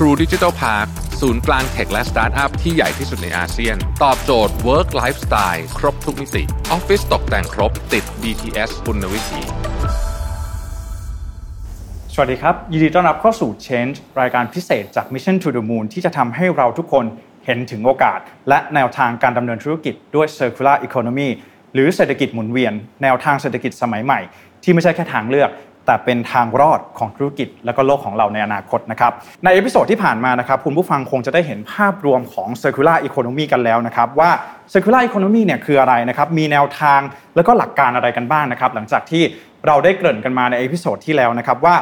True Digital Park ศูนย์กลางเทคและสตาร์ทอัพที่ใหญ่ที่สุดในอาเซียน ตอบโจทย์ Work Lifestyle ครบทุกมิติออฟฟิศตกแต่งครบติด BTS คุณวิถีสวัสดีครับ ยินดีต้อนรับเข้าสู่ Change รายการพิเศษจาก Mission to the Moon ที่จะทำให้เราทุกคนเห็นถึงโอกาส และแนวทางการดำเนินธุรกิจด้วย Circular Economy หรือเศรษฐกิจหมุนเวียน แนวทางเศรษฐกิจสมัยใหม่ ที่ไม่ใช่แค่ทางเลือก แต่เป็นทางรอดของธุรกิจและก็โลกของเราในอนาคตนะครับใน episode ที่ผ่านมานะครับคุณผู้ฟังคงจะได้เห็นภาพรวมของ circular economy กันแล้วนะครับว่า circular economy เนี่ยคืออะไรนะครับมีแนวทางแล้วก็หลักการอะไรกันบ้างนะครับหลังจากที่เราได้เกริ่นกันมาใน episode ที่แล้วนะครับว่า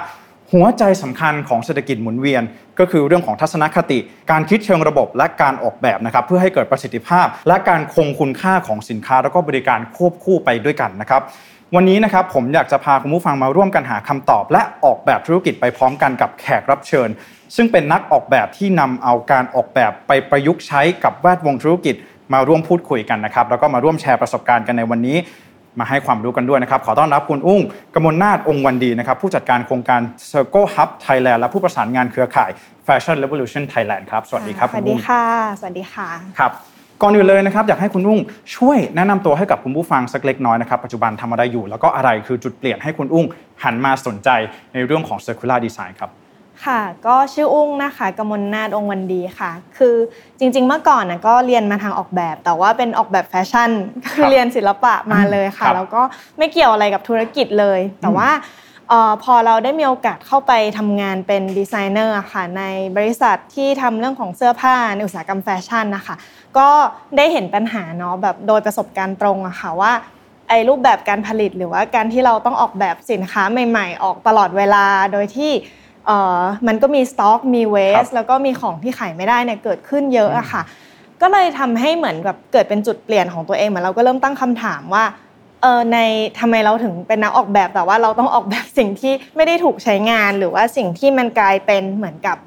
หัวใจสำคัญของเศรษฐกิจหมุนเวียน ก็คือเรื่องของทัศนคติ การคิดเชิงระบบและการออกแบบนะครับเพื่อให้เกิดประสิทธิภาพ และการคงคุณค่าของสินค้า แล้วก็บริการควบคู่ไปด้วยกันนะครับวันนี้นะครับผมอยากจะพาคุณผู้ฟังมาร่วมกันหาคำตอบ และออกแบบธุรกิจไปพร้อมกันกับแขกรับเชิญ ซึ่งเป็นนักออกแบบที่นำเอาการออกแบบไปประยุกต์ใช้กับแวดวงธุรกิจ มาร่วมพูดคุยกันนะครับแล้วก็มาร่วมแชร์ประสบการณ์กันในวันนี้ มาให้ความรู้กันด้วยนะครับ ขอต้อนรับคุณอุ้งกมลนาฏองค์วันดีนะครับ ผู้จัดการโครงการ Circle Hub Thailand และผู้ประสานงานเครือข่าย Fashion Revolution Thailand ครับ สวัสดีครับสวัสดีค่ะ สวัสดีค่ะครับก่อนอื่นเลยนะครับ อยากให้คุณอุ้งช่วยแนะนำตัวให้กับคุณผู้ฟังสักเล็กน้อยนะครับ ปัจจุบันทำอะไรอยู่ แล้วก็อะไรคือจุดเปลี่ยนให้คุณอุ้งหันมาสนใจในเรื่องของ circular design ครับ ค่ะ ก็ชื่ออุ้งนะคะกมลนาฏองวันดีค่ะ คือจริง ๆ เมื่อก่อนนะก็เรียนมาทางออกแบบ แต่ว่าเป็นออกแบบแฟชั่นคือเรียนศิลปะมาเลยค่ะ แล้วก็ไม่เกี่ยวอะไรกับธุรกิจเลย แต่ว่าพอเราได้มีโอกาสเข้าไปทำงานเป็นดีไซเนอร์ค่ะในบริษัทที่ทำเรื่องของเสื้อผ้าในอุตสาหกรรมแฟชั่นนะคะ ก็ได้เห็นปัญหาเนาะแบบโดยประสบการณ์ตรงอะค่ะว่าไอ้รูปแบบการผลิตหรือว่าการที่เราต้องออกแบบสินค้าใหม่ ๆ ออกตลอดเวลาโดยที่เออ มันก็มีสต็อกมีเวสแล้วก็มีของที่ขายไม่ได้เนี่ยเกิดขึ้นเยอะอะค่ะ ก็เลยทำให้เหมือนแบบเกิดเป็นจุดเปลี่ยนของตัวเองเหมือนเราก็เริ่มตั้งคำถามว่าเออในทำไมเราถึงเป็นนักออกแบบแต่ว่าเราต้องออกแบบสิ่งที่ไม่ได้ถูกใช้งาน หรือว่าสิ่งที่มันกลายเป็นเหมือนกับ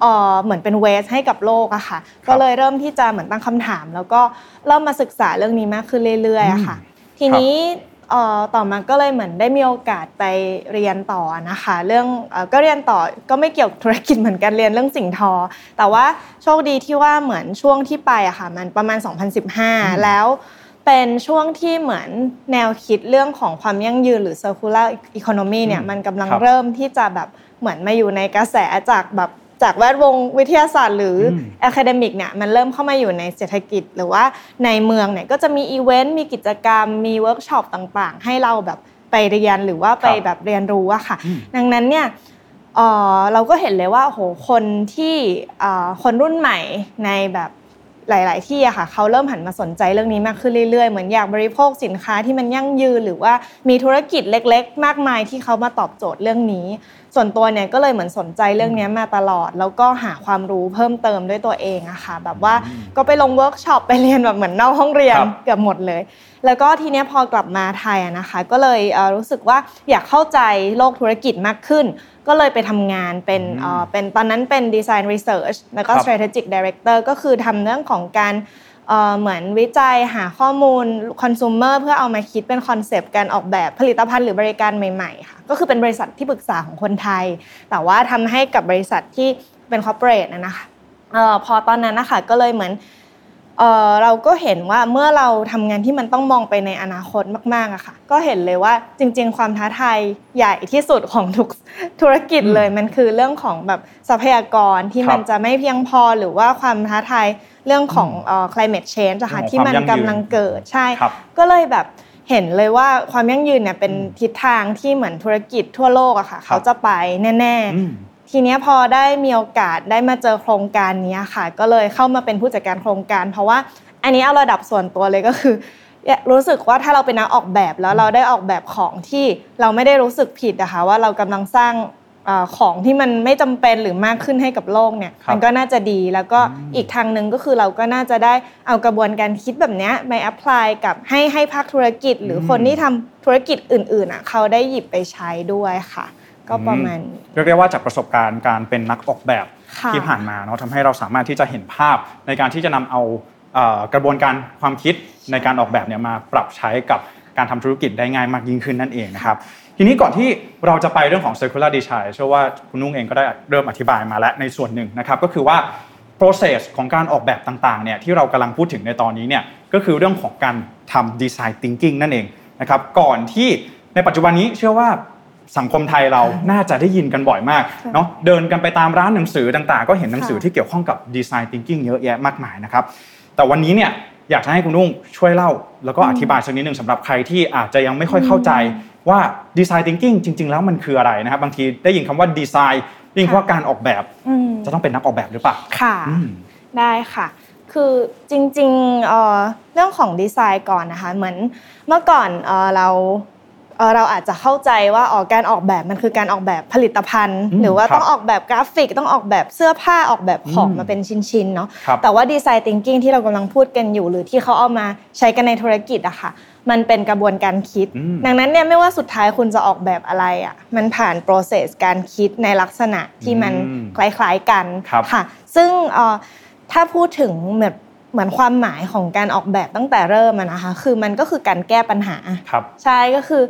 เออเหมือนเป็นเวสให้กับโลกอะค่ะ ก็เลยเริ่มที่จะเหมือนตั้งคำถาม แล้วก็เริ่มมาศึกษาเรื่องนี้มากขึ้นเรื่อยๆอะค่ะ ทีนี้ ต่อมาก็เลยเหมือนได้มีโอกาสไปเรียนต่อนะคะ เรื่องก็เรียนต่อก็ไม่เกี่ยวกับธุรกิจเหมือนกันเรียนเรื่องสิ่งทอ แต่ว่าโชคดีที่ว่าเหมือนช่วงที่ไปอะค่ะมันประมาณ 2015 แล้วเป็นช่วงที่เหมือนแนวคิดเรื่องของความยั่งยืนหรือ circular economy เนี่ยมันกำลังเริ่มที่จะแบบเหมือนมาอยู่ในกระแสจากแบบ จากแวดวงวิทยาศาสตร์หรือ academic เนี่ยมันเริ่มเข้ามาอยู่ในเศรษฐกิจ หรือว่าในเมืองเนี่ยก็จะมีอีเวนต์มีกิจกรรม มีเวิร์กช็อปต่างๆ ให้เราแบบไปเรียนหรือว่าไปแบบเรียนรู้อะค่ะ ดังนั้นเนี่ยเราก็เห็นเลยว่าโอ้โหคนที่คนรุ่นใหม่ในแบบ หลาย ๆ ที่อะค่ะเขาเริ่มหันมาสนใจเรื่องนี้มากขึ้นเรื่อย ๆ เหมือนอยากบริโภคสินค้าที่มันยั่งยืน หรือว่ามีธุรกิจเล็ก ๆ มากมายที่เขามาตอบโจทย์เรื่องนี้ ส่วนตัวเนี่ยก็เลยเหมือนสนใจเรื่องนี้มาตลอด แล้วก็หาความรู้เพิ่มเติมด้วยตัวเองอะค่ะ แบบว่าก็ไปลงเวิร์กช็อปไปเรียนแบบเหมือนนอกห้องเรียนเกือบหมดเลย แล้วก็ทีนี้พอกลับมาไทยนะคะ ก็เลยรู้สึกว่าอยากเข้าใจโลกธุรกิจมากขึ้น ก็เลยไปทำงานเป็นเป็นตอนนั้นเป็น Design Research แล้วก็ Strategic Director ก็คือทำเรื่องของการเหมือนวิจัยหาข้อมูลคอน sumer เพื่อเอามาคิดเป็น concept การออกแบบผลิตภัณฑ์หรือบริการใหม่ๆค่ะก็คือเป็นบริษัทที่ปรึกษาของคนไทย แต่ว่าทำให้กับบริษัทที่เป็น corporate นะคะพอตอนนั้นนะคะก็เลยเหมือน เราก็เห็นว่าเมื่อเราทำงานที่มันต้องมองไปในอนาคตมากๆอะค่ะ ก็เห็นเลยว่าจริง ๆ ความท้าทายใหญ่ที่สุดของทุกธุรกิจเลยมันคือเรื่องของแบบทรัพยากรที่มันจะไม่เพียงพอหรือว่าความท้าทายเรื่องของ climate change อะค่ะที่มันกำลังเกิดใช่ ก็เลยแบบเห็นเลยว่าความยั่งยืนเนี่ยเป็นทิศทางที่เหมือนธุรกิจทั่วโลกอะค่ะ เขาจะไปแน่ ทีนี้พอได้มีโอกาสได้มาเจอโครงการนี้ค่ะ ก็เลยเข้ามาเป็นผู้จัดการโครงการ เพราะว่าอันนี้เอาระดับส่วนตัวเลยก็คือรู้สึกว่าถ้าเราเป็นนักออกแบบแล้วเราได้ออกแบบของที่เราไม่ได้รู้สึกผิดนะคะว่าเรากำลังสร้างของที่มันไม่จำเป็นหรือมากขึ้นให้กับโลกเนี่ยมันก็น่าจะดีแล้วก็อีกทางหนึ่งก็คือเราก็น่าจะได้เอากระบวนการคิดแบบนี้ไปแอพพลายกับให้ให้ภาคธุรกิจ หรือคนที่ทำธุรกิจอื่นๆอะเขาได้หยิบไปใช้ด้วยค่ะ ก็ประมาณเรียกได้ว่าจากประสบการณ์การเป็นนักออกแบบที่ผ่านมาเนาะทำให้เราสามารถที่จะเห็นภาพในการที่จะนำเอากระบวนการความคิดในการออกแบบเนี่ยมาปรับใช้กับการทำธุรกิจได้ง่ายมากยิ่งขึ้นนั่นเองนะครับทีนี้ก่อนที่เราจะไปเรื่องของ circular design เชื่อว่าคุณนุ่งเองก็ได้เริ่มอธิบายมาแล้วในส่วนหนึ่งนะครับก็คือว่า process ของการออกแบบต่างๆเนี่ยที่เรากำลังพูดถึงในตอนนี้เนี่ยก็คือเรื่องของการทำ design thinking นั่นเองนะครับก่อนที่ในปัจจุบันนี้เชื่อว่า สังคมไทยเราน่าจะได้ยินกันบ่อยมากเนาะเดินกันไปตามร้านหนังสือต่างๆ ก็เห็นหนังสือที่เกี่ยวข้องกับ design thinking เยอะแยะมากมายนะครับแต่วันนี้เนี่ยอยากจะให้คุณนุ่งช่วยเล่า แล้วก็อธิบายสักนิดหนึ่งสำหรับใครที่อาจจะยังไม่ค่อยเข้าใจว่า design thinking จริง ๆ แล้วมันคืออะไรนะครับบางทีได้ยินคำว่า design ได้ยินว่าการออกแบบจะต้องเป็นนักออกแบบหรือเปล่าค่ะได้ค่ะคือจริงๆเเรื่องของดีไซน์ก่อนนะคะเหมือนเมื่อก่อนเรา เราอาจจะเข้าใจว่าออกการออกแบบมันคือการออกแบบผลิตภัณฑ์ หรือว่าต้องออกแบบกราฟิกต้องออกแบบเสื้อผ้าออกแบบของมาเป็นชิ้นๆเนาะแต่ว่าดีไซน์ thinking ที่เรากำลังพูดกันอยู่ หรือที่เขาเอามาใช้กันในธุรกิจอะค่ะมันเป็นกระบวนการคิด ดังนั้นเนี่ยไม่ว่าสุดท้ายคุณจะออกแบบอะไรอะมันผ่าน process การคิดในลักษณะที่มันคล้ายๆกันค่ะ ซึ่งถ้าพูดถึงแบบ เหมือนความหมายของการออกแบบตั้งแต่เริ่มนะคะคือมันก็คือการแก้ปัญหาครับใช่ก็คือ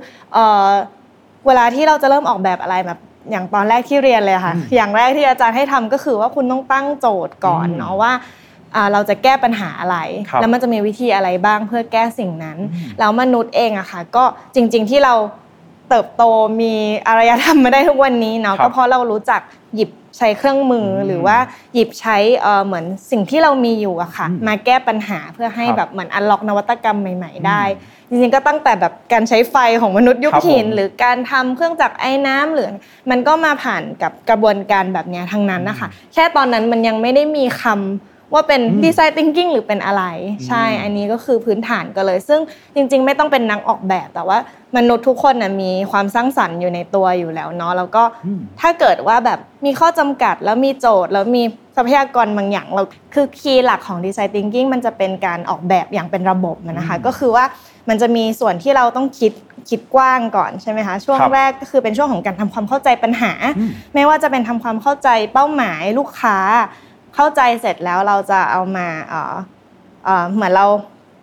เวลาที่เราจะเริ่มออกแบบอะไรแบบอย่างตอนแรกที่เรียนเลยค่ะ อย่างแรกที่อาจารย์ให้ทำก็คือว่าคุณต้องตั้งโจทย์ก่อนเนาะว่าเราจะแก้ปัญหาอะไร แล้วมันจะมีวิธีอะไรบ้างเพื่อแก้สิ่งนั้นแล้วมนุษย์เองอะค่ะ ก็จริง ๆที่เรา เติบโตมีอารยธรรมมาได้ทุกวันนี้เนาะก็เพราะเรารู้จักหยิบใช้เครื่องมือหรือว่าหยิบใช้เหมือนสิ่งที่เรามีอยู่อะค่ะมาแก้ปัญหาเพื่อให้แบบเหมือนอันล็อกนวัตกรรมใหม่ ๆ ได้จริงๆก็ตั้งแต่แบบการใช้ไฟของมนุษย์ยุคหิน หรือการทำเครื่องจักรไอ้น้ำหรือมันก็มาผ่านกับกระบวนการแบบนี้ทั้งนั้นนะคะแค่ตอนนั้นมันยังไม่ได้มีคำ ว่าเป็น design thinking หรือเป็นอะไร ใช่ อันนี้ก็คือพื้นฐานกันเลย ซึ่งจริง ๆ ไม่ต้องเป็นนักออกแบบแต่ว่ามนุษย์ทุกคนนะมีความสร้างสรรค์อยู่ในตัวอยู่แล้วเนาะแล้วก็ถ้าเกิดว่าแบบมีข้อจำกัดแล้วมีโจทย์ แล้วมีทรัพยากรบางอย่างเราคือ key หลักของ design thinking มันจะเป็นการออกแบบอย่างเป็นระบบนะคะก็คือว่ามันจะมีส่วนที่เราต้องคิดคิดกว้างก่อนใช่ไหมคะช่วงแรกก็คือเป็นช่วงของการทำความเข้าใจปัญหา ไม่ว่าจะเป็นทำความเข้าใจเป้าหมายลูกค้า เข้าใจเสร็จแล้วเราจะเอามาเออเออเหมือนเรา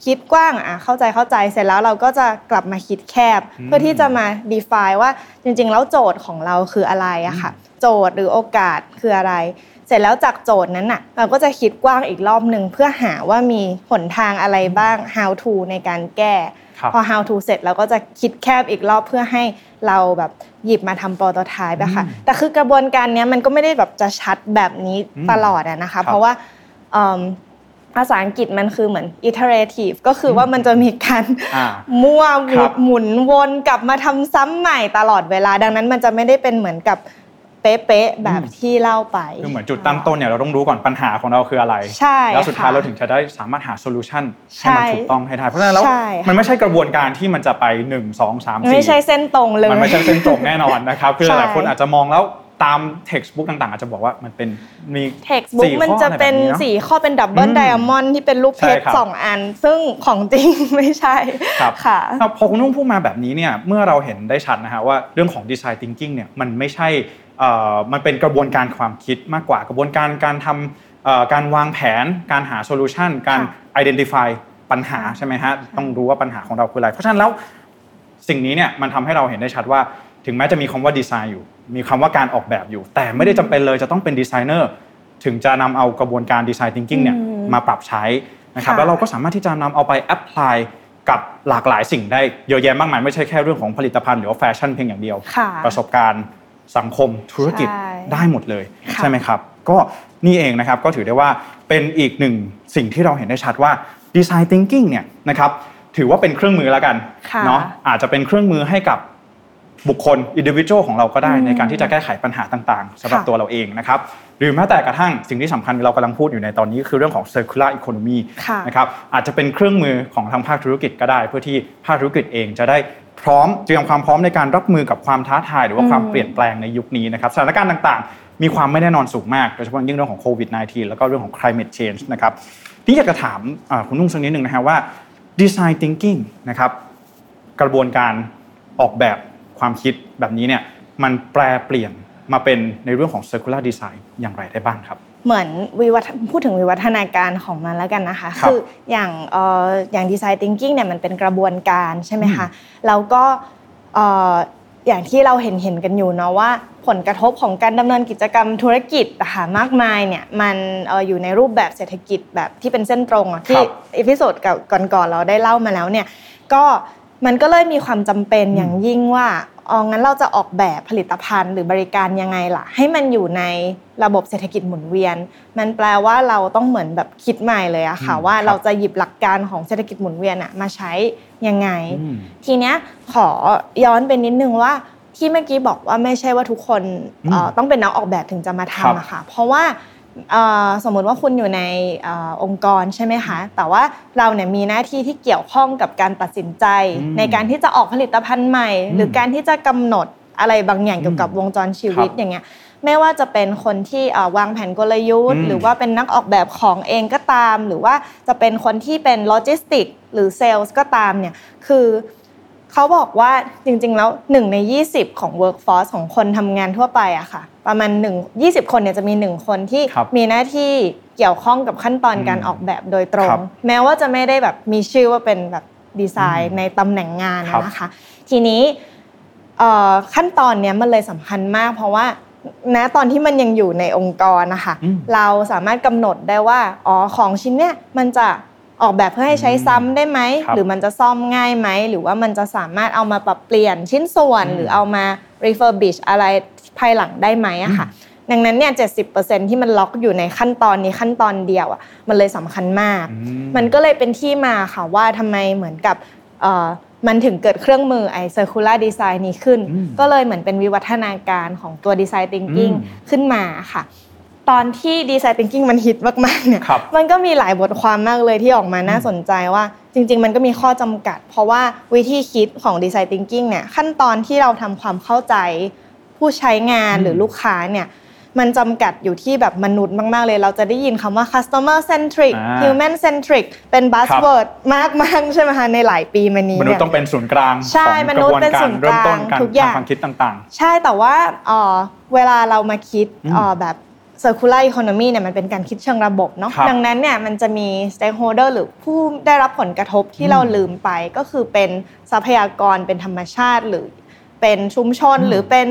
คิดกว้างอะเข้าใจเข้าใจเสร็จแล้วเราก็จะกลับมาคิดแคบ เพื่อที่จะมา define ว่าจริง ๆ แล้วโจทย์ของเราคืออะไรอะค่ะ โจทย์หรือโอกาสคืออะไร เสร็จแล้วจากโจทย์นั้นน่ะ เราก็จะคิดกว้างอีกรอบหนึ่งเพื่อหาว่ามีหนทางอะไรบ้าง how to ในการแก้ พอ how to เสร็จเราก็จะคิดแคบอีกรอบเพื่อให้เราแบบหยิบมาทำโปรโตไทป์อะค่ะแต่คือกระบวนการนี้มันก็ไม่ได้แบบจะชัดแบบนี้ตลอดนะคะ เพราะว่าภาษาอังกฤษมันคือเหมือน iterative ก็คือว่ามันจะมีการมั่วหมุนวนกลับมาทำซ้ำใหม่ตลอดเวลา ดังนั้นมันจะไม่ได้เป็นเหมือนกับ เป๊ะๆแบบที่เล่าไปคือเหมือนจุดตั้งต้นเนี่ยเราต้องรู้ก่อนปัญหาของเราคืออะไรใช่แล้วสุดท้ายเราถึงจะได้สามารถหาโซลูชันให้มันถูกต้องให้ได้เพราะฉะนั้นแล้วมันไม่ใช่กระบวนการที่มันจะไป 1 2 3 4ไม่ใช่เส้นตรงเลยมันไม่ใช่เส้นตรงแน่นอนนะครับคือหลายคนอาจจะมองแล้วตาม textbook ต่างๆ อาจจะบอกว่ามันเป็นมี textbook มันจะเป็นสี่ข้อเป็น double diamond ที่เป็นรูปเพชรสองอัน ซึ่งของจริงไม่ใช่ค่ะพอคุณนุ่งพูดมาแบบนี้เนี่ยเมื่อเราเห็นได้ชัดนะฮะว่าเรื่องของ design thinking เนี่ยมันไม่ใช่ มันเป็นกระบวนการความคิดมากกว่ากระบวนการการทำการวางแผน การหา solution การ identify ปัญหาใช่ไหมฮะต้องรู้ว่าปัญหาของเราคืออะไร เพราะฉะนั้นแล้วสิ่งนี้เนี่ยมันทำให้เราเห็นได้ชัดว่า ถึงแม้จะมีคำว่าดีไซน์อยู่ มีคำว่าการออกแบบอยู่ แต่ไม่ได้จำเป็นเลยจะต้องเป็นดีไซเนอร์ถึงจะนำเอากระบวนการ design thinking เนี่ยมาปรับใช้นะครับแล้วเราก็สามารถที่จะนำเอาไป apply กับหลากหลายสิ่งได้เยอะแยะมากมายไม่ใช่แค่เรื่องของผลิตภัณฑ์หรือว่าแฟชั่นเพียงอย่างเดียว ประสบการณ์ สังคมธุรกิจได้หมดเลย ใช่ไหมครับ ก็นี่เองนะครับก็ถือได้ว่าเป็นอีกหนึ่งสิ่งที่เราเห็นได้ชัดว่า design thinking เนี่ยนะครับถือว่าเป็นเครื่องมือแล้วกันเนาะอาจจะเป็นเครื่องมือให้กับบุคคล individual ของเราก็ได้ในการที่จะแก้ไขปัญหาต่างๆสำหรับตัวเราเองนะครับหรือแม้แต่กระทั่งสิ่งที่สำคัญเรากำลังพูดอยู่ในตอนนี้คือเรื่องของ circular economy นะครับอาจจะเป็นเครื่องมือของทางภาคธุรกิจก็ได้ เพื่อที่ภาคธุรกิจเองจะได้ พร้อมเตรียมความพร้อมในการรับมือกับความท้าทาย หรือว่าความเปลี่ยนแปลงในยุคนี้นะครับสถานการณ์ต่างๆ มีความไม่แน่นอนสูงมากโดยเฉพาะยิ่งเรื่องของโควิด -19 แล้วก็เรื่องของ climate change นะครับที่อยากจะถามคุณนุ่งสักนิดหนึ่งนะฮะว่า design thinking นะครับกระบวนการออกแบบความคิดแบบนี้เนี่ยมันแปลเปลี่ยนมาเป็นในเรื่องของ circular design อย่างไรได้บ้างครับ เหมือนวิวัฒพูดถึงวิวัฒนาการของมันแล้วกันนะคะคืออย่างเอ่ออย่าง design thinking เนี่ยมันเป็นกระบวนการใช่ไหมคะแล้วก็อย่างที่เราเห็นเห็นกันอยู่เนาะว่า ผลกระทบของการดำเนินกิจกรรมธุรกิจนะคะมากมายเนี่ยมันอยู่ในรูปแบบเศรษฐกิจแบบที่เป็นเส้นตรงอะที่ episode ก่อนๆเราได้เล่ามาแล้วเนี่ยก็มันก็เลยมีความจำเป็นอย่างยิ่งว่า อ๋องั้นเราจะออกแบบผลิตภัณฑ์หรือบริการยังไงล่ะ ให้มันอยู่ในระบบเศรษฐกิจหมุนเวียน มันแปลว่าเราต้องเหมือนแบบคิดใหม่เลยอะค่ะว่าเราจะหยิบหลักการของเศรษฐกิจหมุนเวียนอะมาใช้ยังไง ทีเนี้ยขอย้อนไปนิดนึงว่าที่เมื่อกี้บอกว่าไม่ใช่ว่าทุกคนต้องเป็นนักออกแบบถึงจะมาทำอะค่ะเพราะว่า สมมติว่าคุณอยู่ในองค์กรใช่ไหมคะ แต่ว่าเราเนี่ยมีหน้าที่ที่เกี่ยวข้องกับการตัดสินใจ ในการที่จะออกผลิตภัณฑ์ใหม่ หรือการที่จะกำหนดอะไรบางอย่างเกี่ยวกับวงจรชีวิตอย่างเงี้ยไม่ว่าจะเป็นคนที่วางแผนกลยุทธ์ หรือว่าเป็นนักออกแบบของเองก็ตาม หรือว่าจะเป็นคนที่เป็นโลจิสติกหรือเซลล์ก็ตามเนี่ยคือ เขาบอกว่าจริงๆแล้วหนึ่งใน 20 ของ workforce ของคนทำงานทั่วไปอะค่ะ ประมาณ1 20 คนเนี่ยจะมี 1 คนที่มีหน้าที่เกี่ยวข้องกับขั้นตอนการออกแบบโดยตรง แม้ว่าจะไม่ได้แบบมีชื่อว่าเป็นแบบดีไซน์ในตำแหน่งงานนะคะ ทีนี้ขั้นตอนเนี้ยมันเลยสำคัญมาก เพราะว่าณตอนที่มันยังอยู่ในองค์กรนะคะเราสามารถกำหนดได้ว่าอ๋อของชิ้นเนี้ยมันจะ ออกแบบเพื่อให้ใช้ซ้ำได้ไหมหรือมันจะซ่อมง่ายไหมหรือว่ามันจะสามารถเอามาปรับเปลี่ยนชิ้นส่วนหรือเอามา refurbish อะไรภายหลังได้ไหมอะค่ะ ดังนั้นเนี่ยเจ็ที่มันล็อกอยู่ในขั้นตอนนี้ขั้นตอนเดียวอะมันเลยสำคัญมาก มันก็เลยเป็นที่มาค่ะว่าทำไมเหมือนกับมันถึงเกิดเครื่องมือไอ circular design นี้ขึ้น ก็เลยเหมือนเป็นวิวัฒนาการของตัว design thinking ขึ้นมาค่ะ ตอนที่ดีไซน์ thinking มันฮิตมากๆเนี่ยมันก็มีหลายบทความมากเลยที่ออกมาน่าสนใจว่าจริง ๆ มันก็มีข้อจำกัด เพราะว่าวิธีคิดของดีไซน์ thinking เนี่ยขั้นตอนที่เราทำความเข้าใจผู้ใช้งานหรือลูกค้าเนี่ยมันจำกัดอยู่ที่แบบมนุษย์มาก ๆ เลย เราจะได้ยินคำว่า customer centric human centric เป็น buzzword มากๆใช่ไหมคะในหลายปีมานี้มนุษย์ต้องเป็นศูนย์กลางใช่มนุษย์เป็นศูนย์กลางทุกอย่างความคิดต่างๆ ใช่แต่ว่าเวลาเรามาคิดแบบ circular economy เนี่ยมันเป็นการคิดเชิงระบบเนาะดังนั้นเนี่ยมันจะมี stakeholder หรือผู้ได้รับผลกระทบที่เราลืมไปก็คือเป็นทรัพยากรเป็นธรรมชาติหรือเป็นชุมชนหรือเป็น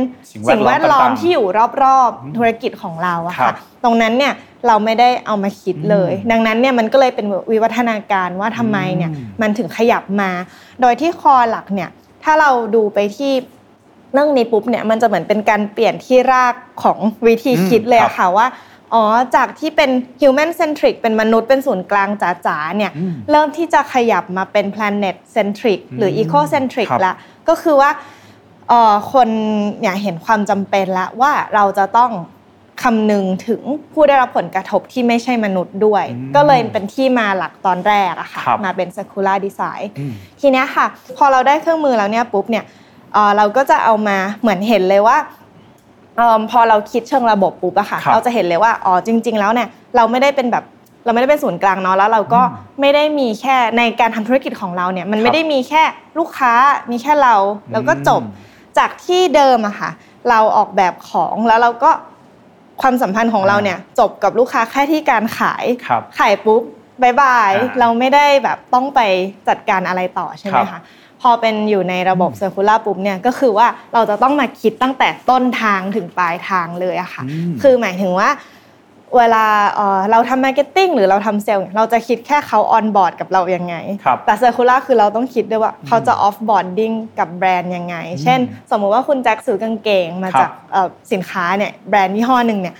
สิ่งแวดล้อมที่อยู่รอบๆธุรกิจของเราอะค่ะตรงนั้นเนี่ยเราไม่ได้เอามาคิดเลย ดังนั้นเนี่ยมันก็เลยเป็นวิวัฒนาการว่าทำไมเนี่ยมันถึงขยับมา โดยที่คอหลักเนี่ยถ้าเราดูไปที่ เรื่องนี้ปุ๊บเนี่ยมันจะเหมือนเป็นการเปลี่ยนที่รากของวิธีคิดเลยอะค่ะว่าอ๋อจากที่เป็น human centric เป็นมนุษย์เป็นศูนย์กลางจ๋าๆเนี่ยเริ่มที่จะขยับมาเป็น planet centric หรือ eco centric ละก็คือว่าคนเนี่ยเห็นความจำเป็นแล้วว่าเราจะต้องคำนึงถึงผู้ได้รับผลกระทบที่ไม่ใช่มนุษย์ด้วย ก็เลยเป็นที่มาหลักตอนแรกอะค่ะมาเป็น circular design ทีนี้ค่ะ พอเราได้เครื่องมือแล้วเนี่ยปุ๊บเนี่ย เราก็จะเอามาเหมือนเห็นเลยว่าพอเราคิดเชิงระบบปุ๊บอะค่ะ เราจะเห็นเลยว่าอ๋อจริง ๆ แล้วเนี่ยเราไม่ได้เป็นแบบเราไม่ได้เป็นศูนย์กลางเนาะแล้วเราก็ไม่ได้มีแค่ในการทำธุรกิจของเราเนี่ยมันไม่ได้มีแค่ลูกค้ามีแค่เราแล้วก็จบจากที่เดิมอะค่ะ เราออกแบบของแล้วเราก็ความสัมพันธ์ของเราเนี่ยจบกับลูกค้าแค่ที่การขายขายปุ๊บ bye bye เราไม่ได้แบบต้องไปจัดการอะไรต่อใช่ไหมคะ พอเป็นอยู่ในระบบ circular ปุ๊บเนี่ยก็คือว่าเราจะต้องมาคิดตั้งแต่ต้นทางถึงปลายทางเลยอะค่ะ คือหมายถึงว่าเวลาเราทำ marketing หรือเราทำเซลล์เราจะคิดแค่เขา onboard กับเรายังไง แต่ circular คือเราต้องคิดด้วยว่าเขาจะ offboarding กับแบรนด์ยังไง เช่น สมมุติว่าคุณแจ็คซื้อกางเกงมาจากสินค้าเนี่ยแบรนด์ยี่ห้อหนึ่งเนี่ย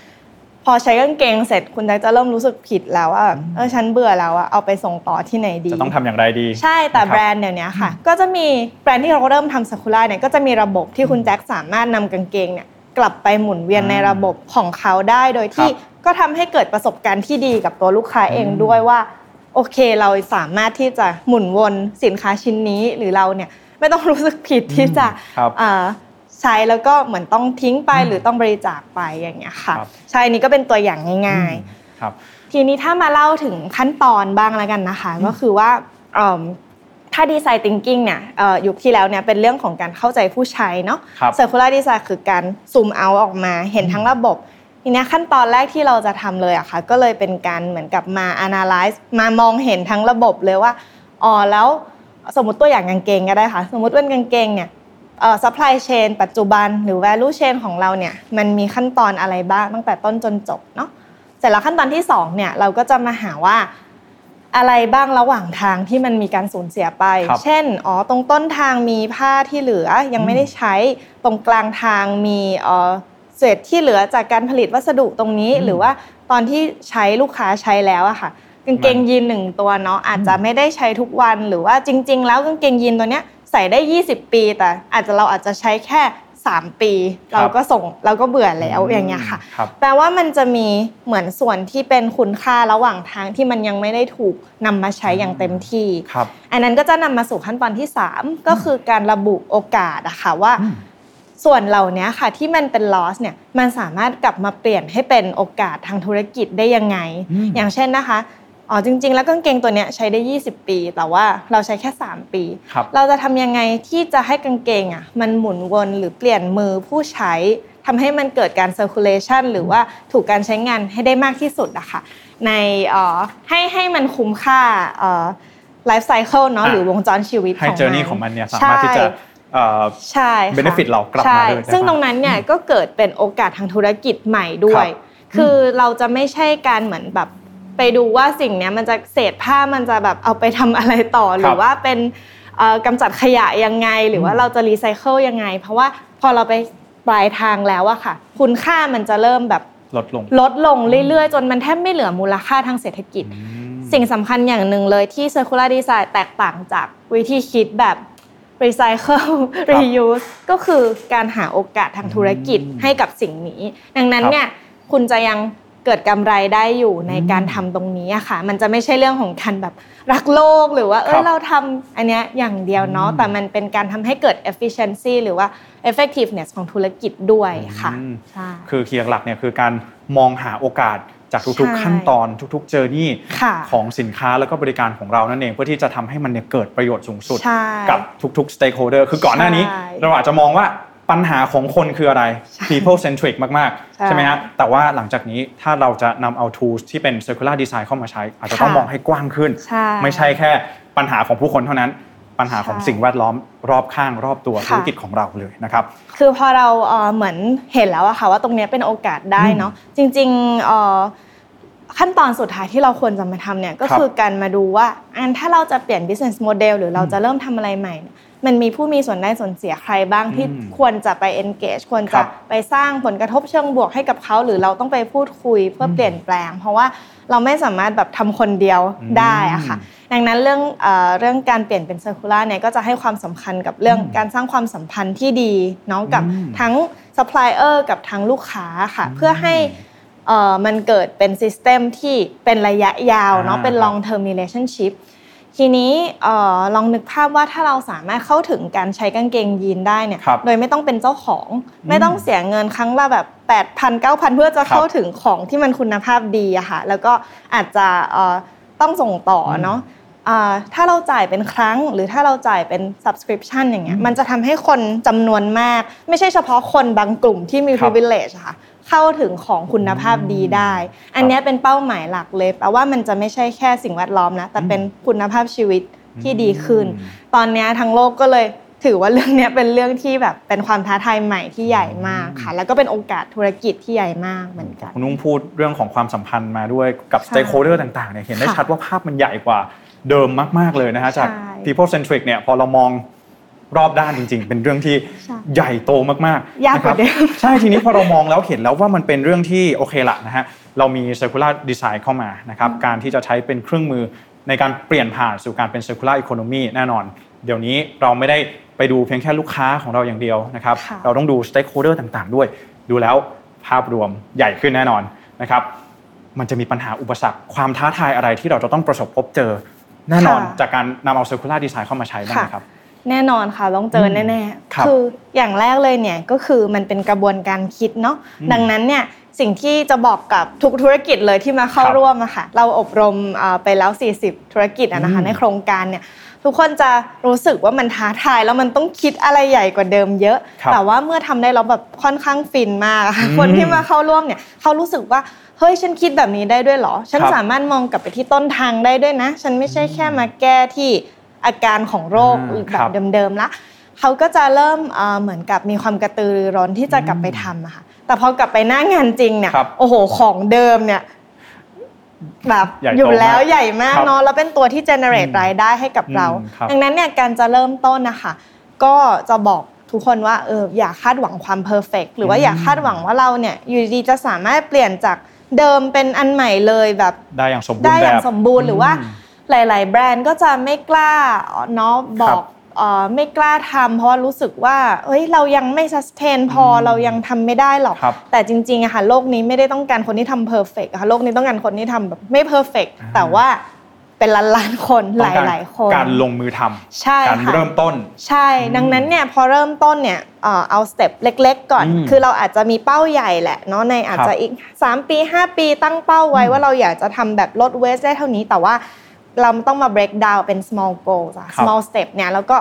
พอใช้กางเกงเสร็จคุณแจ็คจะเริ่มรู้สึกผิดแล้วว่าเออฉันเบื่อแล้วอะเอาไปส่งต่อที่ไหนดี จะต้องทำอย่างไรดี ใช่แต่แบรนด์เดี๋ยวนี้ค่ะ ก็จะมีแบรนด์ที่เราเริ่มทำ circular เนี่ยก็จะมีระบบที่คุณแจ็คสามารถนำกางเกงเนี่ยกลับไปหมุนเวียนในระบบของเขาได้โดยที่ก็ทำให้เกิดประสบการณ์ที่ดีกับตัวลูกค้าเองด้วยว่า โอเคเราสามารถที่จะหมุนวนสินค้าชิ้นนี้หรือเราเนี่ยไม่ต้องรู้สึกผิดที่จะ ใช้แล้วก็เหมือนต้องทิ้งไปหรือต้องบริจาคไปอย่างเงี้ยค่ะ ใช่นี้ก็เป็นตัวอย่างง่ายๆทีนี้ถ้ามาเล่าถึงขั้นตอนบ้างแล้วกันนะคะ ก็คือว่าถ้าดีไซน์ทิงกิ้งเนี่ยยุคที่แล้วเนี่ยเป็นเรื่องของการเข้าใจผู้ใช้เนาะ circular design คือการ zoom out ออกมาเห็นทั้งระบบทีนี้ขั้นตอนแรกที่เราจะทำเลยอะค่ะก็เลยเป็นการเหมือนกับมา analyze มามองเห็นทั้งระบบเลยว่าอ๋อแล้วสมมติตัวอย่างกางเกงก็ได้ค่ะ สมมติว่ากางเกงเนี่ย เอ่อ supply chain ปัจจุบันหรือ value chain ของเราเนี่ยมันมีขั้นตอนอะไรบ้างตั้งแต่ต้นจนจบเนาะเสร็จแล้วขั้นตอนที่2เนี่ยเราก็จะมาหาว่าอะไรบ้างระหว่างทางที่มันมีการสูญเสียไป เช่น อ๋อ ตรงต้นทางมีผ้าที่เหลือยังไม่ได้ใช้ ตรงกลางทางมีเอ่อเศษที่เหลือจากการผลิตวัสดุตรงนี้ หรือว่าตอนที่ใช้ลูกค้าใช้แล้วอะค่ะ กางเกงยีนหนึ่งตัวเนาะอาจจะไม่ได้ใช้ทุกวัน หรือว่าจริง ๆ แล้วกางเกงยีนตัวเนี้ย ใส่ได้ 20 ปี แต่อาจจะเราอาจจะใช้แค่ 3 ปี เราก็ส่งเราก็เบื่อแล้วอย่างเงี้ยค่ะ แปลว่ามันจะมีเหมือนส่วนที่เป็นคุณค่าระหว่างทางที่มันยังไม่ได้ถูกนำมาใช้อย่างเต็มที่อันนั้นก็จะนำมาสู่ขั้นตอนที่ 3 ก็คือการระบุโอกาสอะค่ะว่าส่วนเหล่านี้ค่ะที่มันเป็น loss เนี่ยมันสามารถกลับมาเปลี่ยนให้เป็นโอกาสทางธุรกิจได้ยังไง อย่างเช่นนะคะ อ๋อจริง ๆ แล้วกางเกงตัวเนี้ยใช้ได้ 20 ปี แต่ว่าเราใช้แค่ 3 ปี เราจะทำยังไงที่จะให้กางเกงอะมันหมุนวนหรือเปลี่ยนมือผู้ใช้ทำให้มันเกิดการ circulation หรือว่าถูกการใช้งานให้ได้มากที่สุดอะค่ะในให้ให้มันคุ้มค่า life cycle เนาะหรือวงจรชีวิตของมันให้ journey ของมันเนี่ยสามารถที่จะใช่ benefit เรากลับมาด้วยซึ่งตรงนั้นเนี่ยก็เกิดเป็นโอกาสทางธุรกิจใหม่ด้วย คือเราจะไม่ใช่การเหมือนแบบ ไปดูว่าสิ่งนี้มันจะเศษผ้ามันจะแบบเอาไปทำอะไรต่อหรือว่าเป็นกำจัดขยะยังไง หรือว่าเราจะรีไซเคิลยังไง เพราะว่าพอเราไปปลายทางแล้วอะค่ะ คุณค่ามันจะเริ่มแบบลดลงลดลงเรื่อยๆ จนมันแทบไม่เหลือมูลค่าทางเศรษฐกิจ สิ่งสำคัญอย่างหนึ่งเลยที่ circular design แตกต่างจากวิธีคิดแบบ recycle reuse ก็คือการหาโอกาสทางธุรกิจให้กับสิ่งนี้ ดังนั้นเนี่ยคุณจะยัง เกิดกำไรได้อยู่ในการทำตรงนี้อะค่ะ มันจะไม่ใช่เรื่องของการแบบรักโลกหรือว่าเออเราทำอันเนี้ยอย่างเดียวเนาะแต่มันเป็นการทำให้เกิด efficiency หรือว่า effectiveness ของธุรกิจด้วยค่ะใช่คือเคียงหลักเนี่ยคือการมองหาโอกาสจากทุกๆ ขั้นตอนทุกๆเจอร์นี่ของสินค้าแล้วก็บริการของเรานั่นเองเพื่อที่จะทำให้มันเนี่ยเกิดประโยชน์สูงสุด กับทุกๆ stakeholder คือก่อนหน้านี้เราอาจจะมองว่า ปัญหาของคนคืออะไร people centric มากๆ ใช่ไหมฮะแต่ว่าหลังจากนี้ถ้าเราจะนำเอา tools ที่เป็น circular design เข้ามาใช้ อาจจะต้องมองให้กว้างขึ้น ไม่ใช่แค่ปัญหาของผู้คนเท่านั้น ปัญหาของสิ่งแวดล้อมรอบข้างรอบตัวธุรกิจของเราเลยนะครับ คือพอเราเหมือนเห็นแล้วอะค่ะว่าตรงนี้เป็นโอกาสได้เนาะจริงๆ ขั้นตอนสุดท้ายที่เราควรจะมาทำเนี่ยก็คือการมาดูว่าอันถ้าเราจะเปลี่ยน business model หรือเราจะเริ่มทำอะไรใหม่ มันมีผู้มีส่วนได้ส่วนเสียใครบ้างที่ควรจะไป engage ควรจะไปสร้างผลกระทบเชิงบวกให้กับเขา หรือเราต้องไปพูดคุยเพื่อเปลี่ยนแปลง เพราะว่าเราไม่สามารถแบบทำคนเดียวได้อะค่ะดังนั้นเรื่องเรื่องการเปลี่ยนเป็น circular เนี่ยก็จะให้ความสำคัญกับเรื่องการสร้างความสัมพันธ์ที่ดีเนาะกับทั้งซัพพลายเออร์กับทั้งลูกค้าค่ะเพื่อให้ มันเกิดเป็น system ที่เป็นระยะยาวเนาะเป็น long term relationship ทีนี้ลองนึกภาพว่าถ้าเราสามารถเข้าถึงการใช้กางเกงยีนได้เนี่ย โดยไม่ต้องเป็นเจ้าของ ไม่ต้องเสียเงินครั้งละแบบ8 0 0 0 9,000 เพื่อจะเข้าถึงของที่มันคุณภาพดีอะค่ะ แล้วก็อาจจะต้องส่งต่อเนาะถ้าเราจ่ายเป็นครั้ง หรือถ้าเราจ่ายเป็น subscription อย่างเงี้ย มันจะทำให้คนจำนวนมาก ไม่ใช่เฉพาะคนบางกลุ่มที่มี privilege ค่ะ เข้าถึงของคุณภาพดีได้ อันนี้เป็นเป้าหมายหลักเลยแปลว่ามันจะไม่ใช่แค่สิ่งแวดล้อมนะแต่เป็นคุณภาพชีวิตที่ดีขึ้น ตอนนี้ทั้งโลกก็เลยถือว่าเรื่องนี้เป็นเรื่องที่แบบเป็นความท้าทายใหม่ที่ใหญ่มากค่ะ แล้วก็เป็นโอกาสธุรกิจที่ใหญ่มากเหมือนกันคุณนุ่งพูดเรื่องของความสัมพันธ์มาด้วยกับ stakeholder ต่างๆเนี่ยเห็นได้ชัดว่าภาพมันใหญ่กว่าเดิมมาก ๆ เลยนะฮะจาก people centric เนี่ยพอเรามอง รอบด้านจริง ๆ เป็นเรื่องที่ใหญ่โตมากๆยากกว่าเดิมใช่ทีนี้พอเรามองแล้วเห็นแล้วว่ามันเป็นเรื่องที่โอเคละนะฮะเรามี circular design เข้ามานะครับการที่จะใช้เป็นเครื่องมือในการเปลี่ยนผ่านสู่การเป็น circular economy แน่นอน เดี๋ยวนี้เราไม่ได้ไปดูเพียงแค่ลูกค้าของเราอย่างเดียวนะครับเราต้องดู stakeholder ต่างๆ ด้วย ดูแล้วภาพรวมใหญ่ขึ้นแน่นอนนะครับมันจะมีปัญหาอุปสรรคความท้าทายอะไรที่เราจะต้องประสบพบเจอ แน่นอนจากการนำเอา circular design เข้ามาใช้บ้างครับ แน่นอนค่ะต้องเจอแน่ๆคืออย่างแรกเลยเนี่ยก็คือมันเป็นกระบวนการคิดเนาะดังนั้นเนี่ยสิ่งที่จะบอกกับทุกธุรกิจเลยที่มาเข้าร่วมอะค่ะเราอบรมไปแล้ว 40 ธุรกิจนะคะในโครงการเนี่ยทุกคนจะรู้สึกว่ามันท้าทายแล้วมันต้องคิดอะไรใหญ่กว่าเดิมเยอะ แต่ว่าเมื่อทำได้แล้วแบบค่อนข้างฟินมาก คนที่มาเข้าร่วมเนี่ยเขารู้สึกว่าเฮ้ยฉันคิดแบบนี้ได้ด้วยเหรอ ฉันสามารถมองกลับไปที่ต้นทางได้ด้วยนะ ฉันไม่ใช่แค่มาแก้ที่ อาการของโรคแบบเดิมๆละเขาก็จะเริ่มเหมือนกับมีความกระตือรือร้นที่จะกลับไปทำอะค่ะแต่พอกลับไปหน้างานจริงเนี่ยโอ้โหของเดิมเนี่ยแบบอยู่แล้วใหญ่มากเนาะแล้วเป็นตัวที่ generate รายได้ให้กับเรา ดังนั้นเนี่ยการจะเริ่มต้นนะคะก็จะบอกทุกคนว่าเอออย่าคาดหวังความ perfect หรือว่าอย่าคาดหวังว่าเราเนี่ยอยู่ดีจะสามารถเปลี่ยนจากเดิมเป็นอันใหม่เลยแบบได้อย่างสมบูรณ์ได้อย่างสมบูรณ์หรือว่า หลาย ๆ แบรนด์ก็จะไม่กล้าเนาะบอกไม่กล้าทำเพราะว่ารู้สึกว่าเฮ้ยเรายังไม่ sustain พอเรายังทำไม่ได้หรอก แต่จริงๆอะค่ะโลกนี้ไม่ได้ต้องการคนที่ทำ perfect ค่ะโลกนี้ต้องการคนที่ทำแบบไม่ perfect แต่ว่าเป็นล้านล้านคนหลายๆคน การลงมือทำใช่การเริ่มต้น ใช่ ดังนั้นเนี่ยพอเริ่มต้นเนี่ยเอา step เล็ก ๆ ก่อน คือเราอาจจะมีเป้าใหญ่แหละเนาะในอาจจะอีก 3 ปี 5 ปีตั้งเป้าไว้ว่าเราอยากจะทำแบบลด waste ได้เท่านี้แต่ว่า เราต้องมา break down เป็น small goals small step เนี่ยแล้วก็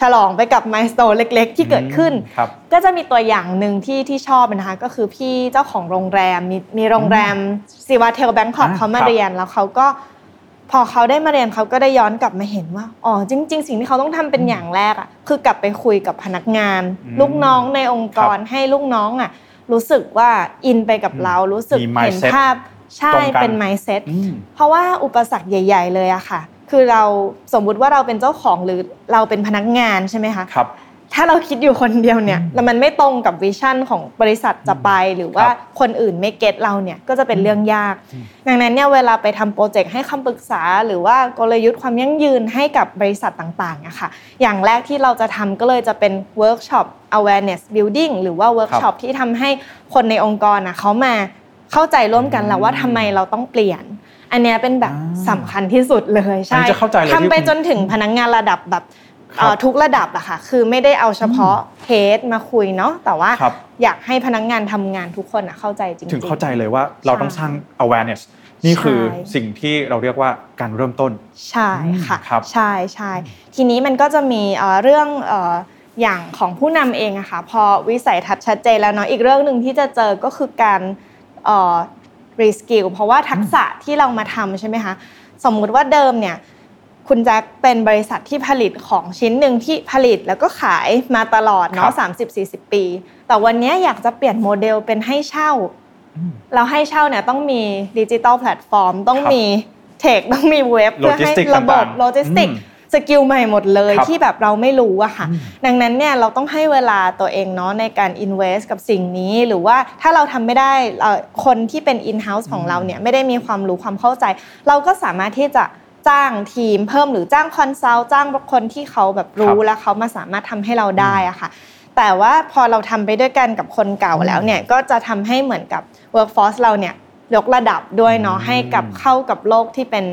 ฉลองไปกับ milestone เล็ก ๆ ที่เกิดขึ้น ก็จะมีตัวอย่างหนึ่งที่ที่ชอบนะคะก็คือพี่เจ้าของโรงแรมมีมีโรงแรมซีวาเทลแบงคอกเขามาเรียนแล้วเขาก็พอเขาได้มาเรียนเขาก็ได้ย้อนกลับมาเห็นว่าอ๋อจริง ๆ สิ่งที่เขาต้องทำเป็นอย่างแรกอะคือกลับไปคุยกับพนักงาน ลูกน้องในองค์กรให้ลูกน้องอะรู้สึกว่าอินไปกับเรารู้สึกเห็นภาพ ใช่เป็น mindset เพราะว่าอุปสรรคใหญ่ ๆ เลยอะค่ะ คือเราสมมุติว่าเราเป็นเจ้าของหรือเราเป็นพนักงานใช่ไหมคะครับถ้าเราคิดอยู่คนเดียวเนี่ยแล้วมันไม่ตรงกับ vision ของบริษัทจะไป หรือว่าคนอื่นไม่ get เราเนี่ยก็จะเป็นเรื่องยาก ดังนั้นเนี่ยเวลาไปทำโปรเจกต์ให้คำปรึกษา หรือว่ากลยุทธ์ความยั่งยืนให้กับบริษัทต่างๆอะค่ะอย่างแรกที่เราจะทำก็เลยจะเป็นเวิร์กช็อป awareness building หรือว่าเวิร์กช็อปที่ทำให้คนในองค์กรอะเขามา เข้าใจร่วมกันแล้วว่าทำไมเราต้องเปลี่ยน อันนี้เป็นแบบสำคัญที่สุดเลยใช่ทำไปจนถึงพนักงานระดับแบบทุกระดับอะค่ะคือไม่ได้เอาเฉพาะเฮดมาคุยเนาะแต่ว่าอยากให้พนักงานทำงานทุกคนเข้าใจจริงๆถึงเข้าใจเลยว่าเราต้องสร้าง awareness นี่คือสิ่งที่เราเรียกว่าการเริ่มต้น ใช่ค่ะใช่ใช่ทีนี้มันก็จะมีเรื่องอย่างของผู้นำเองอะค่ะพอวิสัยทัศน์ชัดเจนแล้วเนาะอีกเรื่องหนึ่งที่จะเจอก็คือการ reskill เพราะว่าทักษะที่เรามาทำใช่ไหมคะสมมุติว่าเดิมเนี่ยคุณแจ็คเป็นบริษัทที่ผลิตของชิ้นหนึ่งที่ผลิตแล้วก็ขายมาตลอดเนาะสามสิบสี่สิบปี แต่วันนี้อยากจะเปลี่ยนโมเดลเป็นให้เช่า เราให้เช่าเนี่ยต้องมีดิจิตอลแพลตฟอร์ม ต้องมี tech ต้องมีเว็บเพื่อให้ระบบโลจิสติก skill ใหม่หมดเลยที่แบบเราไม่รู้อะค่ะ ดังนั้นเนี่ยเราต้องให้เวลาตัวเองเนาะในการ invest กับสิ่งนี้หรือว่าถ้าเราทำไม่ได้คนที่เป็น in house ของเราเนี่ยไม่ได้มีความรู้ความเข้าใจ เราก็สามารถที่จะจ้างทีมเพิ่มหรือจ้าง consult จ้างคนที่เขาแบบรู้แล้วเขามาสามารถทำให้เราได้อะค่ะ แต่ว่าพอเราทำไปด้วยกันกับคนเก่าแล้วเนี่ยก็จะทำให้เหมือนกับ workforce เราเนี่ย ยกระดับด้วยเนาะให้กับเข้ากับโลกที่เป็น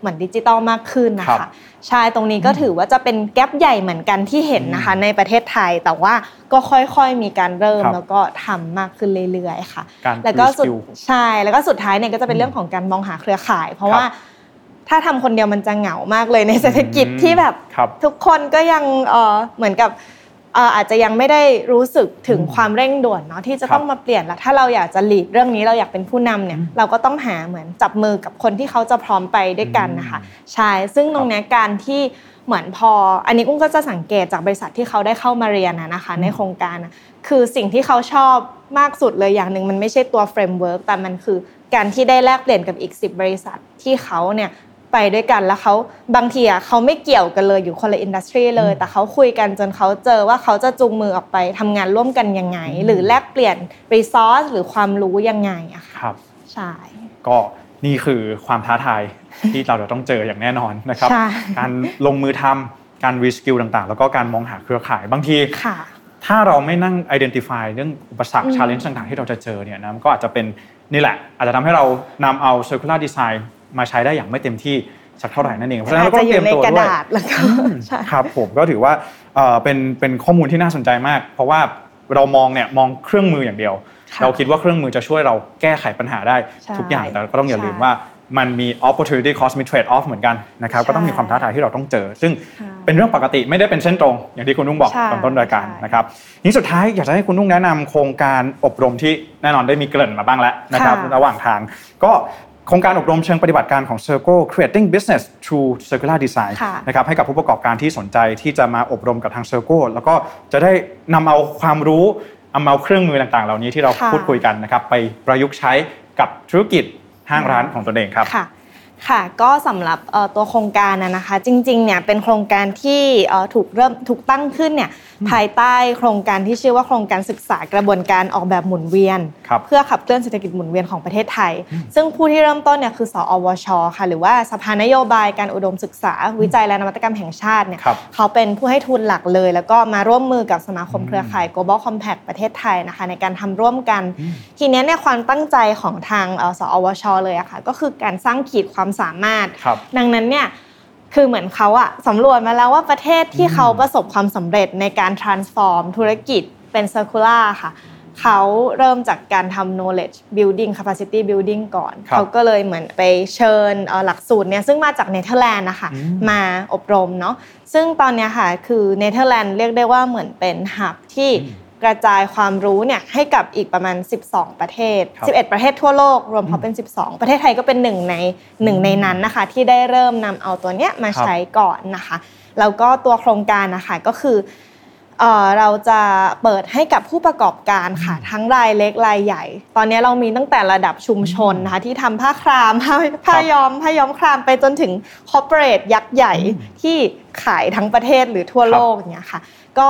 เหมือนดิจิตอลมากขึ้นนะคะใช่ตรงนี้ก็ถือว่าจะเป็นแกลบใหญ่เหมือนกันที่เห็นนะคะในประเทศไทยแต่ว่าก็ค่อยๆมีการเริ่มแล้วก็ทำมากขึ้นเรื่อยๆค่ะแล้วก็สุดใช่แล้วก็สุดท้ายเนี่ยก็จะเป็นเรื่องของการมองหาเครือข่าย เพราะว่าถ้าทำคนเดียวมันจะเหงามากเลยในเศรษฐกิจที่แบบทุกคนก็ยังเหมือนกับ อาจจะยังไม่ได้รู้สึกถึงความเร่งด่วนเนาะที่จะต้องมาเปลี่ยนแล้วถ้าเราอยากจะหลีดเรื่องนี้เราอยากเป็นผู้นำเนี่ยเราก็ต้องหาเหมือนจับมือกับคนที่เขาจะพร้อมไปด้วยกันนะคะใช่ซึ่งตรงนี้การที่เหมือนพอ อันนี้กุ้งก็จะสังเกตจากบริษัทที่เขาได้เข้ามาเรียนนะคะ ในโครงการคือสิ่งที่เขาชอบมากสุดเลยอย่างหนึ่งมันไม่ใช่ตัว framework แต่มันคือการที่ได้แลกเปลี่ยนกับอีก 10 บริษัทที่เขาเนี่ย ไปด้วยกันแล้วเขาบางทีอะเขาไม่เกี่ยวกันเลยอยู่คนละ industry เลย แต่เขาคุยกันจนเขาเจอว่าเขาจะจูงมือออกไปทำงานร่วมกันยังไง หรือแลกเปลี่ยน resource หรือความรู้ยังไงอะค่ะครับใช่ก็นี่คือความท้าทายที่เราจะต้องเจออย่างแน่นอนนะครับ การลงมือทำการรีสกิลต่างๆ แล้วก็การมองหาเครือข่ายบางทีถ้าเราไม่นั่ง identify เรื่องอุปสรรค challenge ต่างๆ ที่เราจะเจอเนี่ยนะก็อาจจะเป็นนี่แหละ อาจจะทำให้เรานำเอา circular design มาใช้ได้อย่างไม่เต็มที่สักเท่าไหร่นั่นเองเพราะฉะนั้นเราก็เตรียมตัวด้วยครับผมก็ถือว่าเป็นเป็นข้อมูลที่น่าสนใจมาก เพราะว่าเรามองเนี่ยมองเครื่องมืออย่างเดียว เราคิดว่าเครื่องมือจะช่วยเราแก้ไขปัญหาได้ทุกอย่างแต่ก็ต้องอย่าลืมว่ามันมี opportunity cost มี trade off เหมือนกันนะครับก็ต้องมีความท้าทายที่เราต้องเจอ ซึ่งเป็นเรื่องปกติไม่ได้เป็นเส้นตรง อย่างที่คุณนุ่งบอกตอนต้นรายการนะครับนี้สุดท้ายอยากจะให้คุณนุ่งแนะนำโครงการอบรมที่แน่นอนได้มีเกริ่นมาบ้างแล้วนะครับระหว่างทาง ก็ โครงการอบรมเชิงปฏิบัติการของ Circle Creating Business Through Circular Design นะครับให้กับผู้ประกอบการที่สนใจที่จะมาอบรมกับทาง Circle แล้วก็จะได้นำเอาความรู้เอาเอาเครื่องมือต่างๆ เหล่านี้ที่เราพูดคุยกันนะครับไปประยุกต์ใช้กับธุรกิจห้างร้านของตนเองครับค่ะก็สำหรับตัวโครงการนะคะจริงๆเนี่ยเป็นโครงการที่ถูกเริ่มถูกตั้งขึ้นเนี่ย ภายใต้โครงการที่ชื่อว่าโครงการศึกษากระบวนการออกแบบหมุนเวียน เพื่อขับเคลื่อนเศรษฐกิจหมุนเวียนของประเทศไทย ซึ่งผู้ที่เริ่มต้นเนี่ยคือสอวชค่ะหรือว่าสภานโยบายการอุดมศึกษา วิจัยและนวัตกรรมแห่งชาติเนี่ยเขาเป็นผู้ให้ทุนหลักเลย แล้วก็มาร่วมมือกับสมาคมเครือข่าย global compact ประเทศไทยนะคะในการทำร่วมกัน ทีนี้เนี่ยความตั้งใจของทางสอวชเลยอะค่ะก็คือการสร้างขีดความสามารถ ดังนั้นเนี่ย คือเหมือนเขาอะสำรวจมาแล้วว่าประเทศที่เขาประสบความสำเร็จในการ transform ธุรกิจเป็น circular ค่ะเขาเริ่มจากการทำ knowledge building capacity building ก่อน เขาก็เลยเหมือนไปเชิญหลักสูตรเนี่ยซึ่งมาจากเนเธอร์แลนด์นะคะมาอบรมเนาะซึ่งตอนนี้ค่ะคือเนเธอร์แลนด์เรียกได้ว่าเหมือนเป็นหับที่ กระจายความรู้เนี่ยให้กับอีกประมาณ 12 ประเทศ 11 ประเทศทั่วโลกรวมพอเป็น 12 ประเทศไทยก็เป็นหนึ่งในหนึ่งในนั้นนะคะที่ได้เริ่มนำเอาตัวเนี้ยมาใช้ก่อนนะคะแล้วก็ตัวโครงการนะคะก็คือเราจะเปิดให้กับผู้ประกอบการค่ะทั้งรายเล็กรายใหญ่ ตอนนี้เรามีตั้งแต่ระดับชุมชนนะคะที่ทำผ้าครามผ้าย้อมผ้าย้อมครามไปจนถึงคอร์เปอเรทยักษ์ใหญ่ที่ขายทั้งประเทศหรือทั่วโลกเนี่ยค่ะ ก็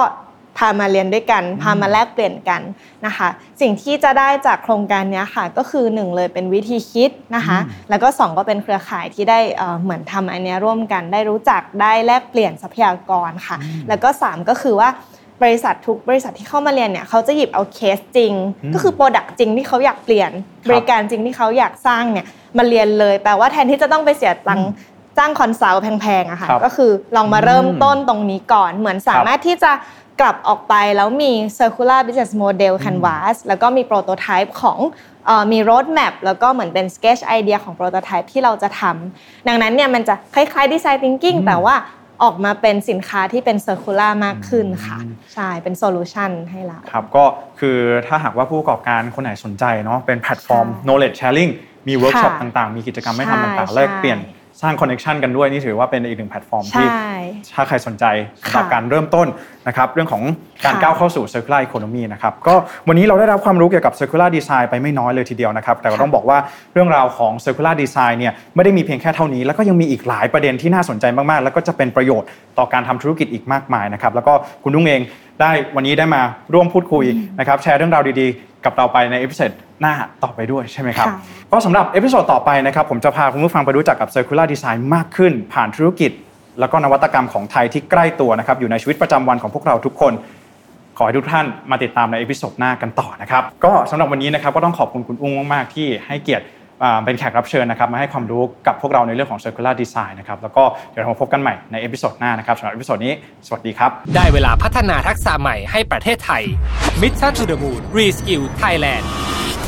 พามาเรียนด้วยกัน พามาแลกเปลี่ยนกันนะคะ สิ่งที่จะได้จากโครงการนี้ค่ะ ก็คือ1เลยเป็นวิธีคิดนะคะ แล้วก็2ก็เป็นเครือข่ายที่ได้เหมือนทำอันนี้ร่วมกัน ได้รู้จักได้แลกเปลี่ยนทรัพยากรค่ะ แล้วก็ 3 ก็คือว่าบริษัททุกบริษัทที่เข้ามาเรียนเนี่ยเขาจะหยิบเอาเคสจริง ก็คือ product จริงที่เขาอยากเปลี่ยน บริการจริงที่เขาอยากสร้างเนี่ยมาเรียนเลย แปลว่าแทนที่จะต้องไปเสียตังค์ จ้าง consult แพงๆอะค่ะก็คือลองมาเริ่มต้นตรงนี้ก่อน เหมือนสามารถที่จะกลับออกไปแล้วมี circular business model canvas แล้วก็มี prototype ของมี road map แล้วก็เหมือนเป็น sketch idea ของ prototype ที่เราจะทำดังนั้นเนี่ยมันจะคล้ายๆ design thinking แต่ว่าออกมาเป็นสินค้าที่เป็น circular มากขึ้นค่ะ ใช่ เป็น solution ให้เราครับก็คือถ้าหากว่าผู้ประกอบการคนไหนสนใจเนาะเป็นแพลตฟอร์ม knowledge sharing มีเวิร์กช็อปต่างๆ มีกิจกรรมให้ทำต่างๆแลกเปลี่ยน สร้าง connection กันด้วยนี่ถือว่าเป็นอีกหนึ่งแพลตฟอร์มที่ถ้าใครสนใจสำหรับการเริ่มต้นนะครับเรื่องของการก้าวเข้าสู่ circular economy นะครับก็วันนี้เราได้รับความรู้เกี่ยวกับ circular design ไปไม่น้อยเลยทีเดียวนะครับ แต่ก็ต้องบอกว่าเรื่องราวของ circular design เนี่ยไม่ได้มีเพียงแค่เท่านี้ แล้วก็ยังมีอีกหลายประเด็นที่น่าสนใจมากๆ แล้วก็จะเป็นประโยชน์ต่อการทำธุรกิจอีกมากมายนะครับแล้วก็คุณนุ้งเองได้วันนี้ได้มาร่วมพูดคุยนะครับแชร์เรื่องราวดีๆ กับเราไปใน episode หน้าต่อไปด้วยใช่ไหมครับ ก็สำหรับ episode ต่อไปนะครับผมจะพาคุณผู้ฟังไปรู้จักกับ Circular Design มากขึ้น ผ่านธุรกิจ แล้วก็นวัตกรรมของไทยที่ใกล้ตัวนะครับอยู่ในชีวิตประจำวันของพวกเราทุกคน ขอให้ทุกท่านมาติดตามใน episode หน้ากันต่อนะครับก็สำหรับวันนี้นะครับก็ต้องขอบคุณคุณอุ้งมากๆที่ให้เกียรติเป็นแขกรับเชิญนะครับมาให้ความรู้กับพวกเราในเรื่องของ circular design นะครับแล้วก็เดี๋ยวเราพบกันใหม่ใน episode หน้านะครับสำหรับ episode นี้ สวัสดีครับ ได้เวลาพัฒนาทักษะใหม่ให้ประเทศไทย Mission to the Moon Reskill Thailand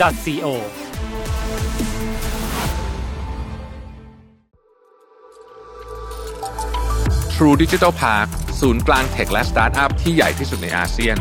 co True Digital Park ศูนย์กลาง tech และสตาร์ทอัพที่ใหญ่ที่สุดในอาเซียน